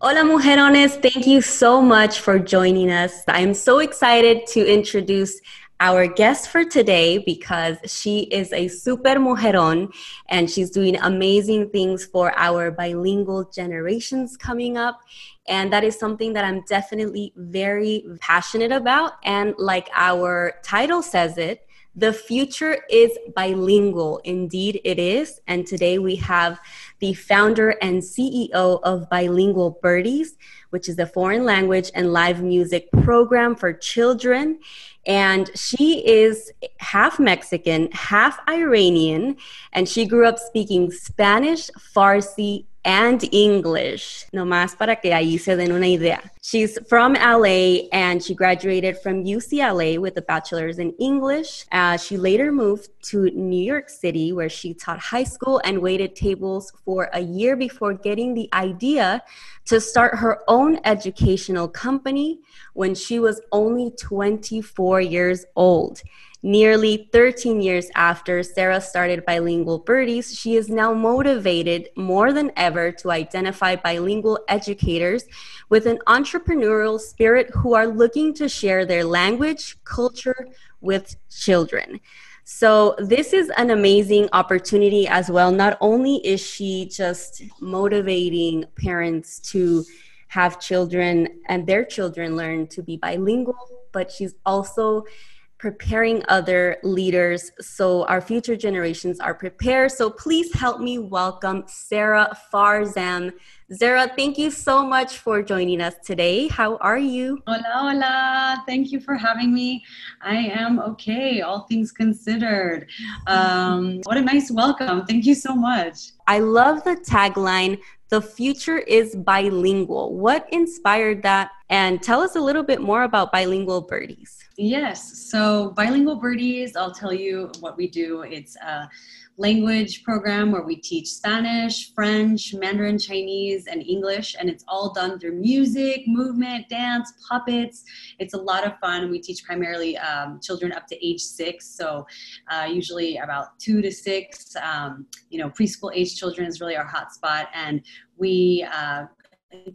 Hola, mujerones. Thank you so much for joining us. I'm so excited to introduce our guest for today because she is a super mujeron and she's doing amazing things for our bilingual generations coming up. And that is something that I'm definitely very passionate about. And like our title says it, the future is bilingual. Indeed, it is. And today we have the founder and CEO of Bilingual Birdies, which is a foreign language and live music program for children. And she is half Mexican, half Iranian, and she grew up speaking Spanish, Farsi, and English, nomás para que ahí se den una idea. She's from LA and she graduated from UCLA with a bachelor's in English. Uh, she later moved to New York City where she taught high school and waited tables for a year before getting the idea to start her own educational company when she was only 24 years old. Nearly 13 years after Sarah started Bilingual Birdies, she is now motivated more than ever to identify bilingual educators with an entrepreneurial spirit who are looking to share their language, culture with children. So, this is an amazing opportunity as well. Not only is she just motivating parents to have children and their children learn to be bilingual, but she's also preparing other leaders so our future generations are prepared. So please help me welcome Sarah Farzam. Sarah, thank you so much for joining us today. How are you? Hola, hola. Thank you for having me. I am okay, all things considered. Um, what a nice welcome. Thank you so much. I love the tagline the future is bilingual. What inspired that? And tell us a little bit more about Bilingual Birdies. Yes. So, Bilingual Birdies, I'll tell you what we do. It's a language program where we teach Spanish, French, Mandarin Chinese, and English. And it's all done through music, movement, dance, puppets. It's a lot of fun. We teach primarily um, children up to age six. So, uh, usually about two to six. Um, you know, preschool age children is really our hotspot. And we uh,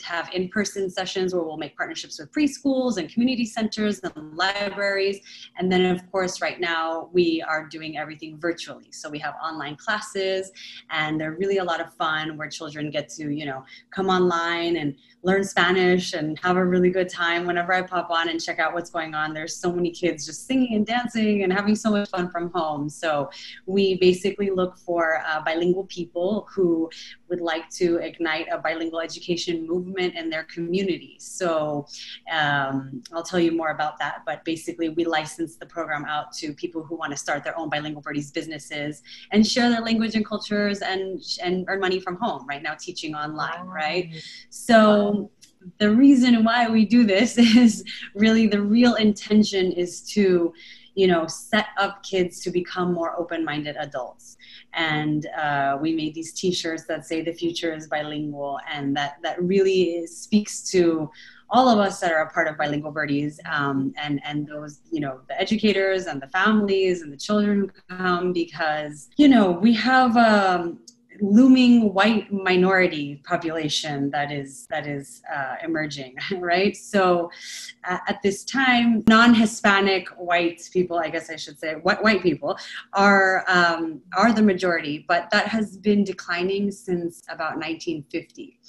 have in-person sessions where we'll make partnerships with preschools and community centers and libraries and then of course right now we are doing everything virtually so we have online classes and they're really a lot of fun where children get to you know come online and learn Spanish and have a really good time whenever I pop on and check out what's going on. There's so many kids just singing and dancing and having so much fun from home. So we basically look for uh, bilingual people who would like to ignite a bilingual education movement in their communities. So um, I'll tell you more about that. But basically, we license the program out to people who want to start their own bilingual birdies businesses and share their language and cultures and and earn money from home. Right now, teaching online, right? So the reason why we do this is really the real intention is to you know set up kids to become more open-minded adults. And uh, we made these t-shirts that say the future is bilingual and that that really speaks to all of us that are a part of bilingual birdies um, and and those you know the educators and the families and the children come because you know we have um, looming white minority population that is that is uh, emerging right? So uh, at this time non-hispanic white people i guess i should say white, white people are um, are the majority but that has been declining since about 1950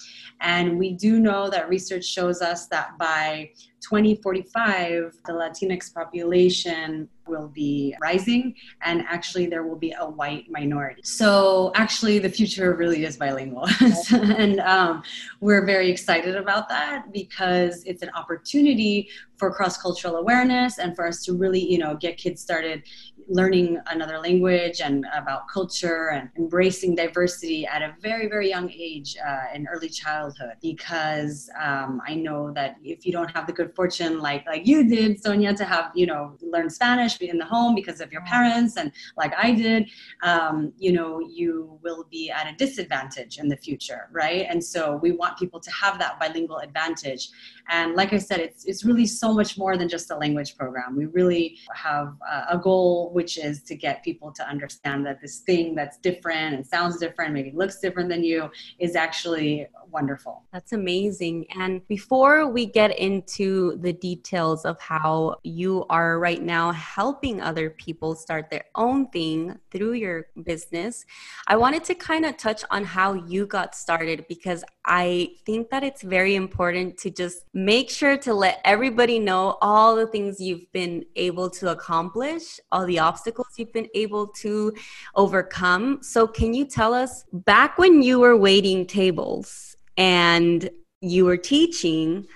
and we do know that research shows us that by 2045, the Latinx population will be rising, and actually, there will be a white minority. So, actually, the future really is bilingual. and um, we're very excited about that because it's an opportunity for cross cultural awareness and for us to really, you know, get kids started learning another language and about culture and embracing diversity at a very, very young age uh, in early childhood because um, I know that if you don't have the good fortune like like you did, Sonia, to have you know learn Spanish in the home because of your parents and like I did, um, you know, you will be at a disadvantage in the future, right? And so we want people to have that bilingual advantage. And like I said, it's it's really so much more than just a language program. We really have a goal, which is to get people to understand that this thing that's different and sounds different, maybe looks different than you, is actually wonderful. That's amazing. And before we get into the details of how you are right now helping other people start their own thing through your business, I wanted to kind of touch on how you got started because I think that it's very important to just make sure to let everybody know all the things you've been able to accomplish, all the obstacles you've been able to overcome. So, can you tell us back when you were waiting tables and you were teaching?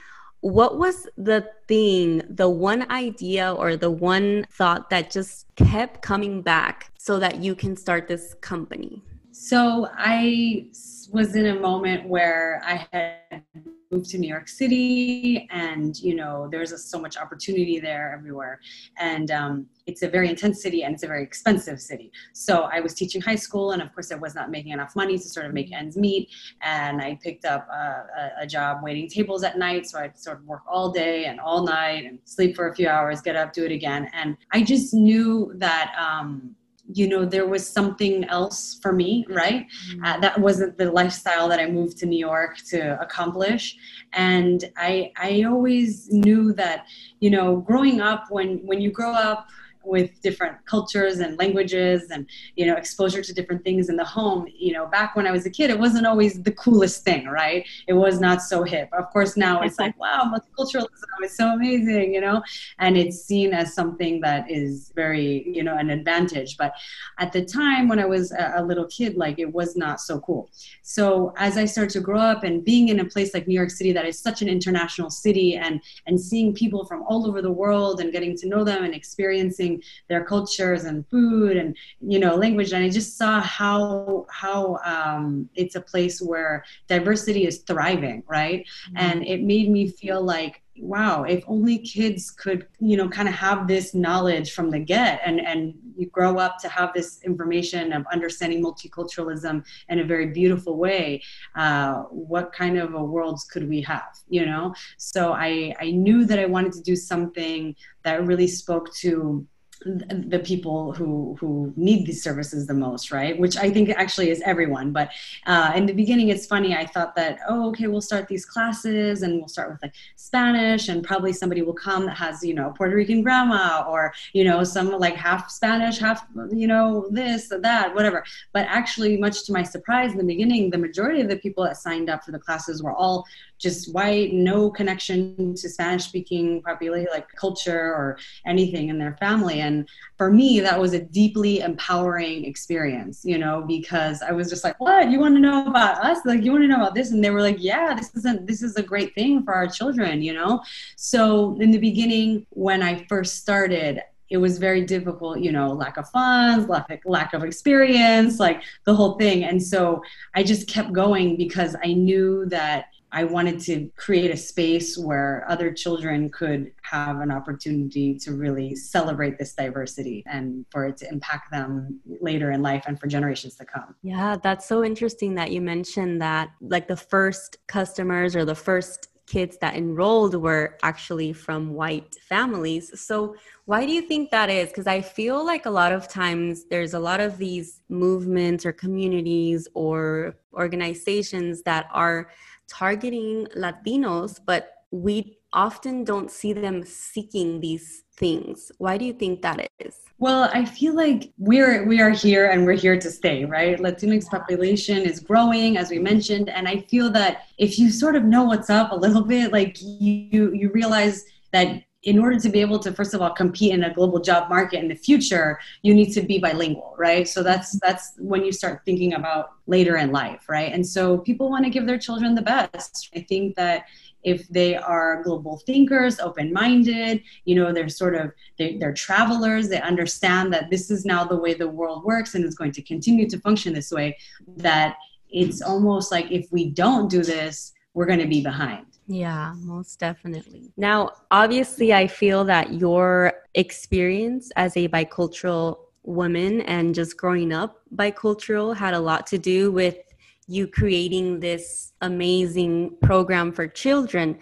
What was the thing, the one idea or the one thought that just kept coming back so that you can start this company? So I was in a moment where I had moved to New York City, and you know, there's a, so much opportunity there everywhere, and um, it's a very intense city and it's a very expensive city. So I was teaching high school, and of course, I was not making enough money to sort of make ends meet. And I picked up a, a, a job waiting tables at night, so I'd sort of work all day and all night, and sleep for a few hours, get up, do it again, and I just knew that. Um, you know there was something else for me right? Mm-hmm. uh, that wasn't the lifestyle that i moved to new york to accomplish. And i i always knew that you know growing up when when you grow up with different cultures and languages and you know exposure to different things in the home. You know back when i was a kid it wasn't always the coolest thing right? It was not so hip. Of course now it's like wow multiculturalism is so amazing you know? And it's seen as something that is very you know an advantage. But at the time when i was a, a little kid like it was not so cool. So as i started to grow up and being in a place like new york city that is such an international city and and seeing people from all over the world and getting to know them and experiencing their cultures and food and you know language and i just saw how how um, it's a place where diversity is thriving right mm-hmm. and it made me feel like wow if only kids could you know kind of have this knowledge from the get and and you grow up to have this information of understanding multiculturalism in a very beautiful way uh, what kind of a world could we have you know? So i i knew that i wanted to do something that really spoke to the people who who need these services the most right? Which i think actually is everyone but uh, in the beginning it's funny i thought that oh okay we'll start these classes and we'll start with like spanish and probably somebody will come that has you know puerto rican grandma or you know some like half spanish half you know this or that whatever. But actually much to my surprise in the beginning the majority of the people that signed up for the classes were all just white, no connection to Spanish speaking population, like culture or anything in their family. And for me, that was a deeply empowering experience, you know, because I was just like, what? You want to know about us? Like, you want to know about this? And they were like, yeah, this isn't, this is a great thing for our children, you know? So in the beginning, when I first started, it was very difficult, you know, lack of funds, lack lack of experience, like the whole thing. And so I just kept going because I knew that I wanted to create a space where other children could have an opportunity to really celebrate this diversity and for it to impact them later in life and for generations to come. Yeah, that's so interesting that you mentioned that like the first customers or the first kids that enrolled were actually from white families. So, why do you think that is? Because I feel like a lot of times there's a lot of these movements or communities or organizations that are targeting Latinos, but we often don't see them seeking these things. Why do you think that is? Well, I feel like we're we are here and we're here to stay, right? Latinx population is growing, as we mentioned, and I feel that if you sort of know what's up a little bit, like you you realize that in order to be able to first of all compete in a global job market in the future you need to be bilingual right? So that's that's when you start thinking about later in life right? And so people want to give their children the best. I think that if they are global thinkers open-minded you know they're sort of they, they're travelers they understand that this is now the way the world works and is going to continue to function this way that it's almost like if we don't do this we're going to be behind yeah, most definitely. Now, obviously, I feel that your experience as a bicultural woman and just growing up bicultural had a lot to do with you creating this amazing program for children.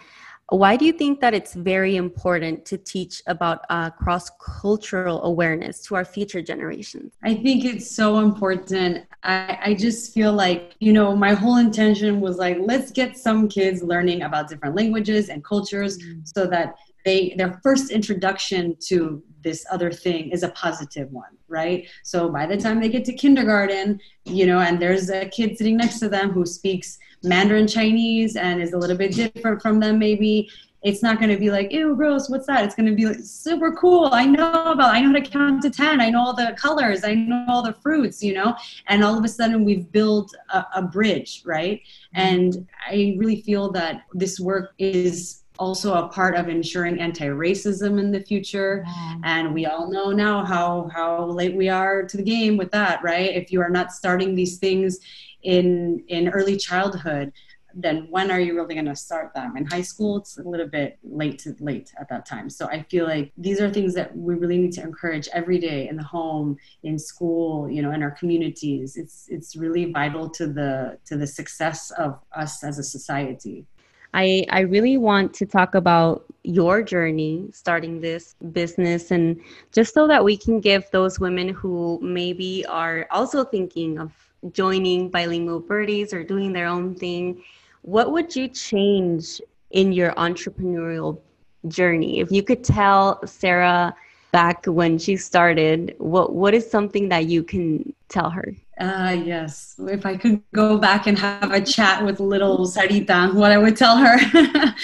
Why do you think that it's very important to teach about uh, cross cultural awareness to our future generations? I think it's so important. I, I just feel like, you know, my whole intention was like, let's get some kids learning about different languages and cultures mm-hmm. so that they their first introduction to this other thing is a positive one right? So by the time they get to kindergarten you know and there's a kid sitting next to them who speaks mandarin chinese and is a little bit different from them maybe it's not going to be like ew gross what's that? It's going to be like, super cool i know about i know how to count to 10 i know all the colors i know all the fruits you know? And all of a sudden we've built a, a bridge right? And i really feel that this work is also a part of ensuring anti-racism in the future. And we all know now how how late we are to the game with that right? If you are not starting these things in in early childhood then when are you really going to start them? In high school it's a little bit late to late at that time. So i feel like these are things that we really need to encourage every day in the home in school you know in our communities. It's it's really vital to the to the success of us as a society I, I really want to talk about your journey starting this business and just so that we can give those women who maybe are also thinking of joining bilingual birdies or doing their own thing, what would you change in your entrepreneurial journey? If you could tell Sarah back when she started, what what is something that you can tell her? Uh, yes. If I could go back and have a chat with little Sarita, what I would tell her,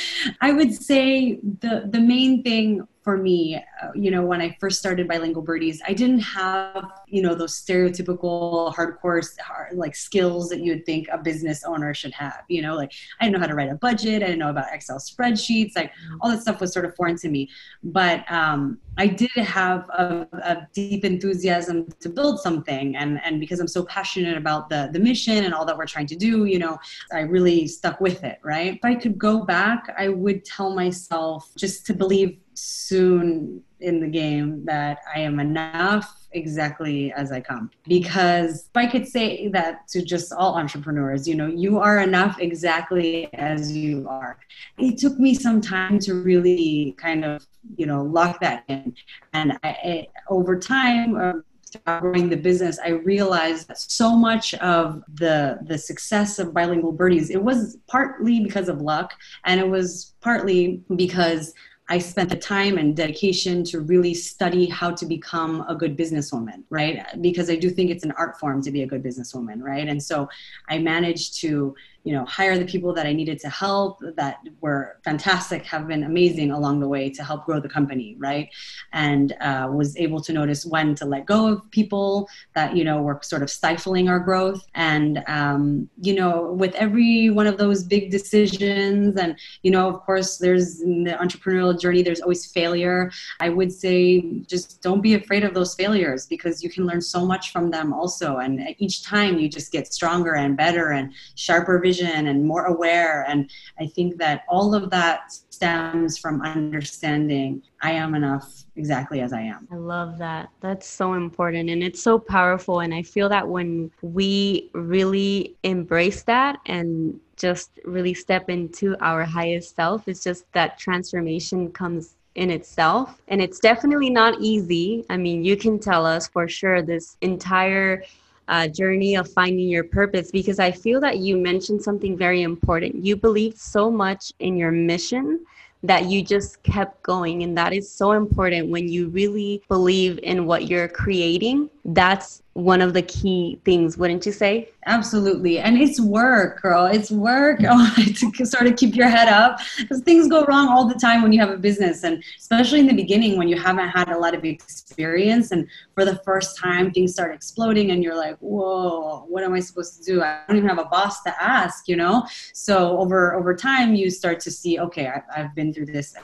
I would say the the main thing for me, uh, you know, when I first started bilingual birdies, I didn't have, you know, those stereotypical hardcore hard, like skills that you would think a business owner should have. You know, like I didn't know how to write a budget, I didn't know about Excel spreadsheets, like all that stuff was sort of foreign to me. But um, I did have a, a, deep enthusiasm to build something, and and because I'm so passionate about the the mission and all that we're trying to do, you know, I really stuck with it. Right? If I could go back, I would tell myself just to believe soon in the game that I am enough exactly as I come. Because if I could say that to just all entrepreneurs, you know, you are enough exactly as you are. It took me some time to really kind of, you know, lock that in. And I, I, over time, uh, growing the business, I realized that so much of the the success of bilingual birdies, it was partly because of luck, and it was partly because I spent the time and dedication to really study how to become a good businesswoman, right? Because I do think it's an art form to be a good businesswoman, right? And so I managed to you know hire the people that i needed to help that were fantastic have been amazing along the way to help grow the company right? And uh, was able to notice when to let go of people that you know were sort of stifling our growth. And um, you know with every one of those big decisions and you know of course there's in the entrepreneurial journey there's always failure. I would say just don't be afraid of those failures because you can learn so much from them also. And each time you just get stronger and better and sharper vision vision and more aware. And I think that all of that stems from understanding I am enough exactly as I am. I love that. That's so important and it's so powerful. And I feel that when we really embrace that and just really step into our highest self, it's just that transformation comes in itself. And it's definitely not easy. I mean, you can tell us for sure this entire uh, journey of finding your purpose because I feel that you mentioned something very important. You believed so much in your mission that you just kept going. And that is so important when you really believe in what you're creating. That's one of the key things, wouldn't you say? Absolutely. And it's work, girl. It's work oh, to sort of keep your head up because things go wrong all the time when you have a business. And especially in the beginning when you haven't had a lot of experience. And for the first time, things start exploding and you're like, whoa, what am I supposed to do? I don't even have a boss to ask, you know? So over, over time, you start to see, okay, I, I've been through this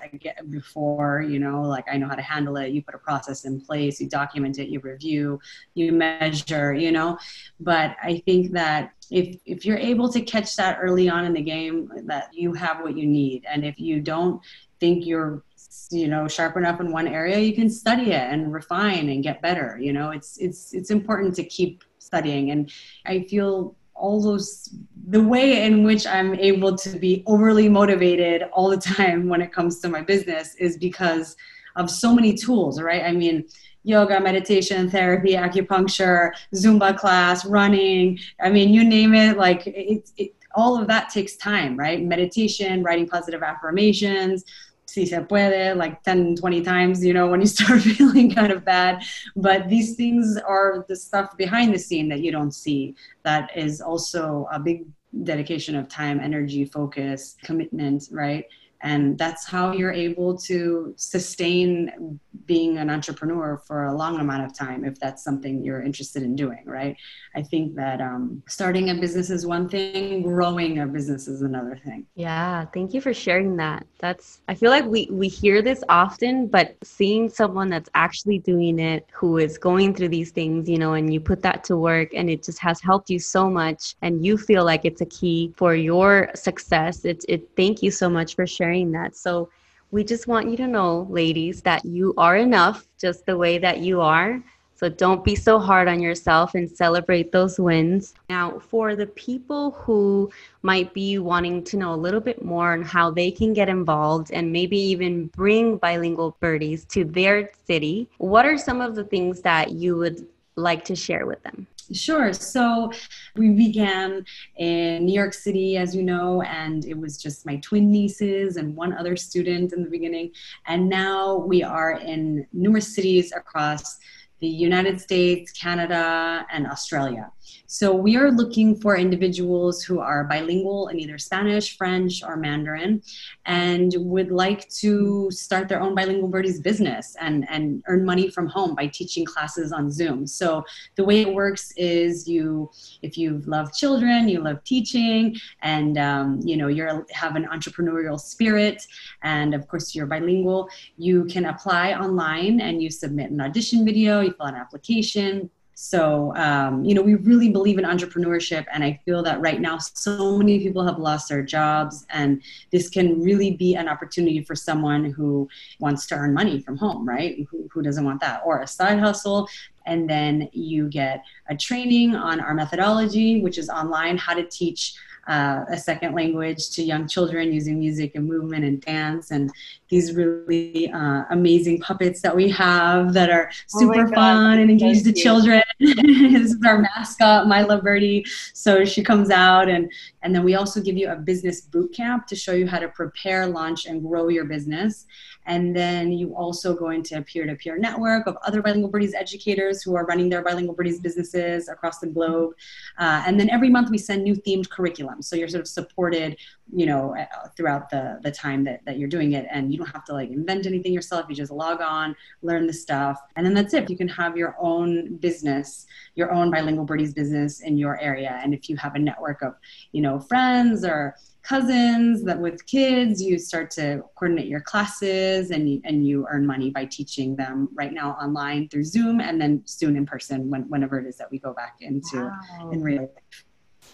before, you know, like I know how to handle it. You put a process in place, you document it, you review, you measure, you know? But I think that if if you're able to catch that early on in the game that you have what you need. And if you don't think you're you know sharp enough in one area you can study it and refine and get better you know? It's it's it's important to keep studying. And i feel all those the way in which i'm able to be overly motivated all the time when it comes to my business is because of so many tools right? I mean yoga, meditation, therapy, acupuncture, Zumba class, running. I mean, you name it. Like it, it, all of that takes time, right? Meditation, writing positive affirmations, si se puede, like 10, 20 times, you know, when you start feeling kind of bad. But these things are the stuff behind the scene that you don't see that is also a big dedication of time, energy, focus, commitment, right? And that's how you're able to sustain being an entrepreneur for a long amount of time if that's something you're interested in doing right? I think that um, starting a business is one thing growing a business is another thing. Yeah thank you for sharing that. That's i feel like we we hear this often but seeing someone that's actually doing it who is going through these things you know and you put that to work and it just has helped you so much and you feel like it's a key for your success it's it thank you so much for sharing sharing that. So we just want you to know, ladies, that you are enough just the way that you are. So don't be so hard on yourself and celebrate those wins. Now, for the people who might be wanting to know a little bit more on how they can get involved and maybe even bring bilingual birdies to their city, what are some of the things that you would like to share with them? Sure. So we began in New York City, as you know, and it was just my twin nieces and one other student in the beginning. And now we are in numerous cities across the United States, Canada, and Australia. So we are looking for individuals who are bilingual in either Spanish, French, or Mandarin, and would like to start their own bilingual birdies business and, and earn money from home by teaching classes on Zoom. So the way it works is you, if you love children, you love teaching, and um, you know you have an entrepreneurial spirit, and of course you're bilingual, you can apply online and you submit an audition video, you fill out an application so, um, you know, we really believe in entrepreneurship. And I feel that right now, so many people have lost their jobs. And this can really be an opportunity for someone who wants to earn money from home, right? Who, who doesn't want that? Or a side hustle. And then you get a training on our methodology, which is online, how to teach uh, a second language to young children using music and movement and dance and these really uh, amazing puppets that we have that are oh super oh fun and engage the children. this is our mascot, My Love Birdie. So she comes out and and then we also give you a business boot camp to show you how to prepare, launch, and grow your business. And then you also go into a peer-to-peer network of other bilingual birdies educators who are running their bilingual birdies businesses across the globe. Uh, and then every month we send new themed curriculum. So you're sort of supported, you know, uh, throughout the, the time that, that you're doing it. And you don't have to like invent anything yourself. You just log on, learn the stuff, and then that's it. You can have your own business, your own bilingual birdies business in your area. And if you have a network of, you know, friends or cousins that with kids you start to coordinate your classes and you, and you earn money by teaching them right now online through zoom and then soon in person when, whenever it is that we go back into wow. in real life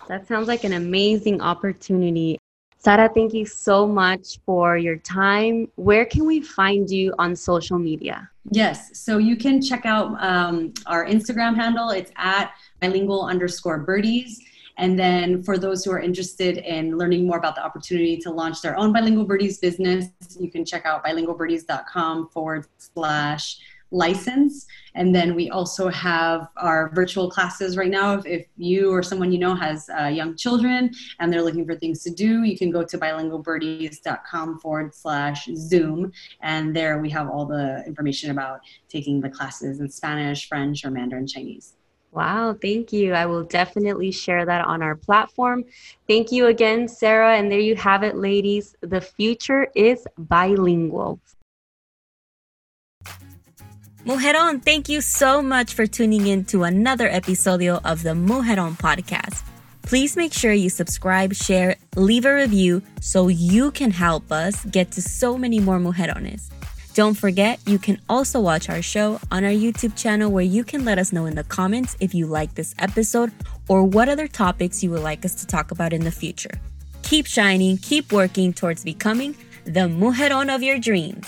that sounds like an amazing opportunity Sarah, thank you so much for your time. Where can we find you on social media? Yes, so you can check out um, our Instagram handle. It's at bilingual underscore birdies. And then for those who are interested in learning more about the opportunity to launch their own bilingual birdies business, you can check out bilingualbirdies.com forward slash license. And then we also have our virtual classes right now. If, if you or someone you know has uh, young children and they're looking for things to do, you can go to bilingualbirdies.com forward slash Zoom. And there we have all the information about taking the classes in Spanish, French, or Mandarin Chinese. Wow, thank you. I will definitely share that on our platform. Thank you again, Sarah. And there you have it, ladies. The future is bilingual. Mujeron, thank you so much for tuning in to another episodio of the Mujeron podcast. Please make sure you subscribe, share, leave a review so you can help us get to so many more mujerones. Don't forget, you can also watch our show on our YouTube channel where you can let us know in the comments if you like this episode or what other topics you would like us to talk about in the future. Keep shining, keep working towards becoming the mujeron of your dreams.